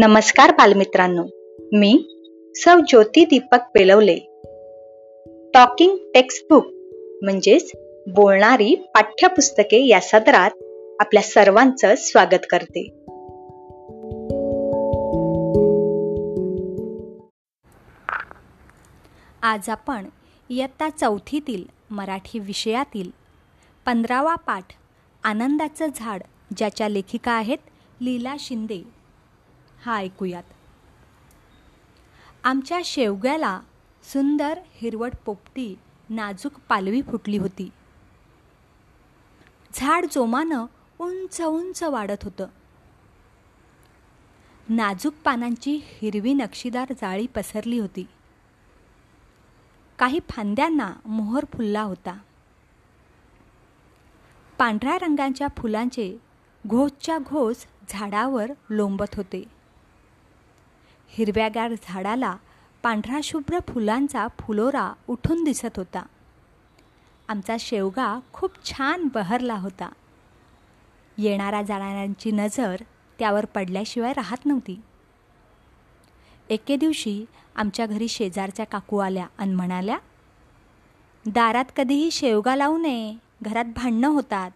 नमस्कार बालमित्रांनो. मी सौ ज्योती दीपक पेलवले टॉकिंग टेक्स्टबुक म्हणजेच बोलणारी पाठ्यपुस्तके या सदरात आपल्या सर्वांचं स्वागत करते. आज आपण इयत्ता चौथीतील मराठी विषयातील पंधरावा पाठ आनंदाचं झाड ज्याच्या लेखिका आहेत लीला शिंदे. हा ऐकूयात. आमच्या शेवग्याला सुंदर हिरवट पोपटी नाजूक पालवी फुटली होती. झाड जोमानं उंच उंच वाढत होतं. नाजूक पानांची हिरवी नक्षीदार जाळी पसरली होती. काही फांद्यांना मोहर फुलला होता. पांढऱ्या रंगांच्या फुलांचे घोसच्या घोस झाडावर लोंबत होते. हिरव्यागार झाडाला पांढरा शुभ्र फुलांचा फुलोरा उठून दिसत होता. आमचा शेवगा खूप छान बहरला होता. येणाऱ्या जाणाऱ्यांची नजर त्यावर पडल्याशिवाय राहत नव्हती. एके दिवशी आमच्या घरी शेजारच्या काकू आल्या आणि म्हणाल्या दारात कधीही शेवगा लावू नये घरात भांडणं होतात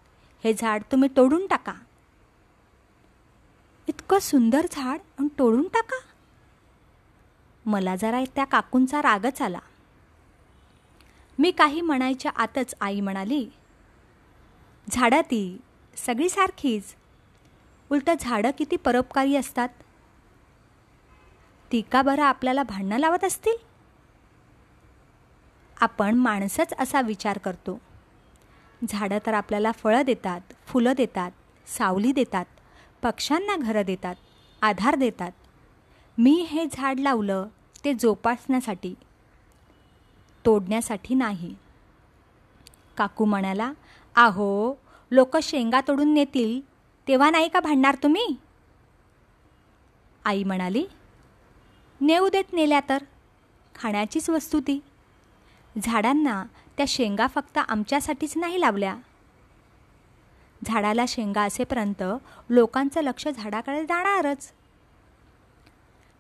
हे झाड तुम्ही तोडून टाका. इतकं सुंदर झाड आणि तोडून टाका? मला जरा त्या काकूंचा रागच आला. मी काही म्हणायच्या आतच आई म्हणाली झाडं ती सगळी सारखीच. उलटं झाडं किती परोपकारी असतात. ती का बरं आपल्याला भांडणं लावत असतील? आपण माणसंच असा विचार करतो. झाडं तर आपल्याला फळं देतात फुलं देतात सावली देतात पक्ष्यांना घरं देतात आधार देतात. मी हे झाड लावलं ते जोपासण्यासाठी तोडण्यासाठी नाही. काकू म्हणाला आहो लोक शेंगा तोडून नेतील तेव्हा नाही का भांडणार तुम्ही? आई म्हणाली नेऊ देत नेल्या तर खाण्याचीच वस्तू ती. झाडांना त्या शेंगा फक्त आमच्यासाठीच नाही लावल्या. झाडाला शेंगा असेपर्यंत लोकांचं लक्ष झाडाकडे जाणारच.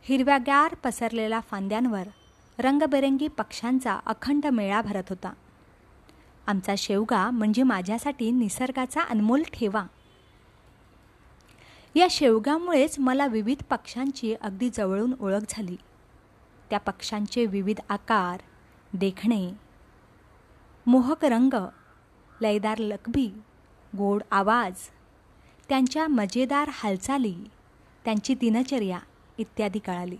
हिरव्यागार पसरलेल्या फांद्यांवर रंगबेरंगी पक्ष्यांचा अखंड मेळा भरत होता. आमचा शेवगा म्हणजे माझ्यासाठी निसर्गाचा अनमोल ठेवा. या शेवगामुळेच मला विविध पक्ष्यांची अगदी जवळून ओळख झाली. त्या पक्ष्यांचे विविध आकार देखणे मोहक रंग लयदार लकबी गोड आवाज त्यांच्या मजेदार हालचाली त्यांची दिनचर्या इत्यादी कळाली.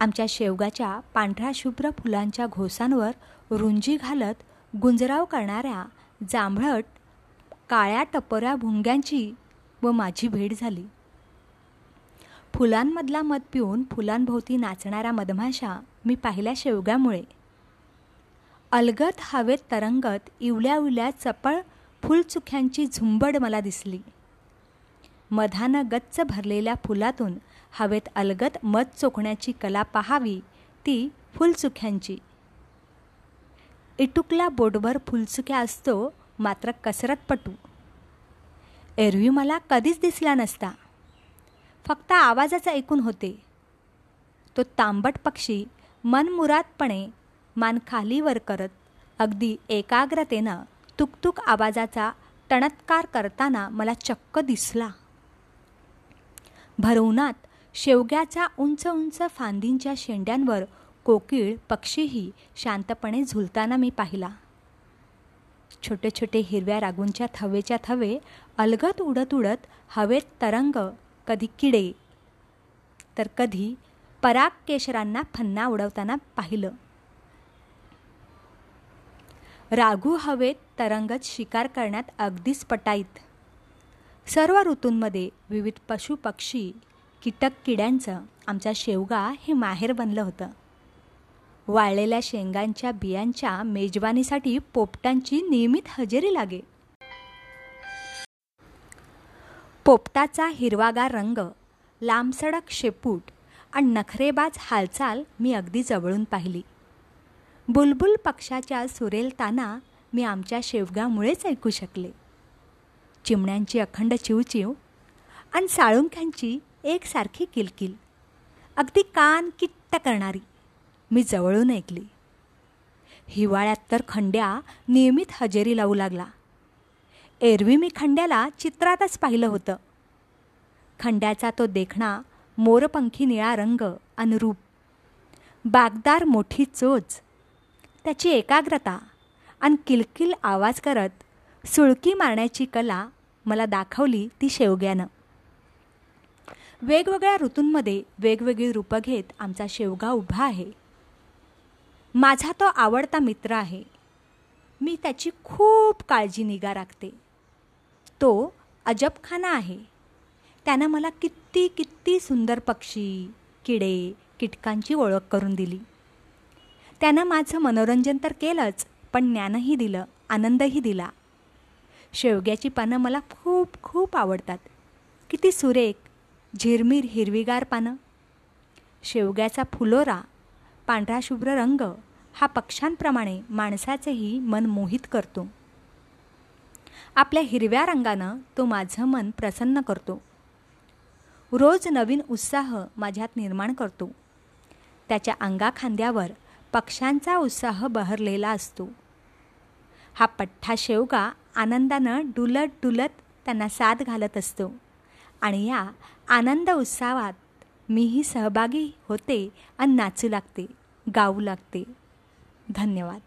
आमच्या शेवगाच्या पांढऱ्या शुभ्र फुलांच्या घोसांवर रुंजी घालत गुंजराव करणाऱ्या जांभळट काळ्या टपोऱ्या भुंग्यांची व माझी भेट झाली. फुलांमधला मध पिऊन फुलांभोवती नाचणाऱ्या मधमाशा मी पाहिल्या शेवग्यामुळे. अलगत हवेत तरंगत इवल्या उवल्या चपळ फुलचुख्यांची झुंबड मला दिसली. मधानं गच्च भरलेल्या फुलातून हवेत अलगत मध चोखण्याची कला पहावी ती फुलचुख्यांची इटुकला बोटभर फुलचुक्या असतो मात्र कसरतपटू एरवी मला कधीच दिसला नसता. फक्त आवाजाच ऐकून होते. तो तांबट पक्षी मनमुरादपणे मान खालीवर करत अगदी एकाग्रतेनं तुकतुक आवाजाचा टणत्कार करताना मला चक्क दिसला. भरवनात शेवग्याच्या उंच उंच फांदींच्या शेंड्यांवर कोकिळ पक्षीही शांतपणे झुलताना मी पाहिला. छोटे छोटे हिरव्या रागूंच्या थवेच्या थवे अलगत उडत उडत हवेत तरंग कधी किडे. तर कधी पराग केशरांना फन्ना उडवताना पाहिलं. राघू हवेत तरंगत शिकार करण्यात अगदीच पटाईत. सर्व ऋतूंमध्ये विविध पशु पक्षी कीटक किड्यांचं आमच्या शेवगा हे माहेर बनलं होतं. वाळलेल्या शेंगांच्या बियांच्या मेजवानीसाठी पोपटांची नियमित हजेरी लागे. पोपटाचा हिरवागार रंग लांबसडक शेपूट आणि नखरेबाज हालचाल मी अगदी जवळून पाहिली. बुलबुल पक्षाच्या सुरेल ताना मी आमच्या शेवगामुळेच ऐकू शकले. चिमण्यांची अखंड चिवचिव आणि साळुंख्यांची एकसारखी किलकिल. अगदी कान किट्ट करणारी. मी जवळून ऐकली. हिवाळ्यात तर खंड्या नियमित हजेरी लावू लागला. एरवी मी खंड्याला चित्रातच पाहिलं होतं. खंड्याचा तो देखणा मोरपंखी निळा रंग अनुरूप. बागदार मोठी चोच. त्याची एकाग्रता आणि किलकिल आवाज करत सुळकी मारण्याची कला मला दाखवली ती शेवग्यानं. वेगवेगळ्या ऋतूंमध्ये वेगवेगळी रूपं घेत आमचा शेवगा उभा आहे. माझा तो आवडता मित्र आहे. मी त्याची खूप काळजी निगा राखते. तो अजबखाना आहे. त्यानं मला किती किती सुंदर पक्षी किडे कीटकांची ओळख करून दिली. त्यानं माझं मनोरंजन तर केलंच पण ज्ञानही दिलं आनंदही दिला. शेवग्याची पानं मला खूप खूप आवडतात. किती सुरेख झिरमीर हिरवीगार पानं. शेवग्याचा फुलोरा पांढरा शुभ्र रंग हा पक्ष्यांप्रमाणे माणसाचेही मन मोहित करतो. आपल्या हिरव्या रंगानं तो माझं मन प्रसन्न करतो. रोज नवीन उत्साह माझ्यात निर्माण करतो. त्याच्या अंगाखांद्यावर पक्ष्यांचा उत्साह बहरलेला असतो. हा पठ्ठा शेवगा आनंदानं डुलत डुलत त्यांना साथ घालत असतो. आणि या आनंद उत्साहात मीही सहभागी होते आणि नाचू लागते गाऊ लागते. धन्यवाद.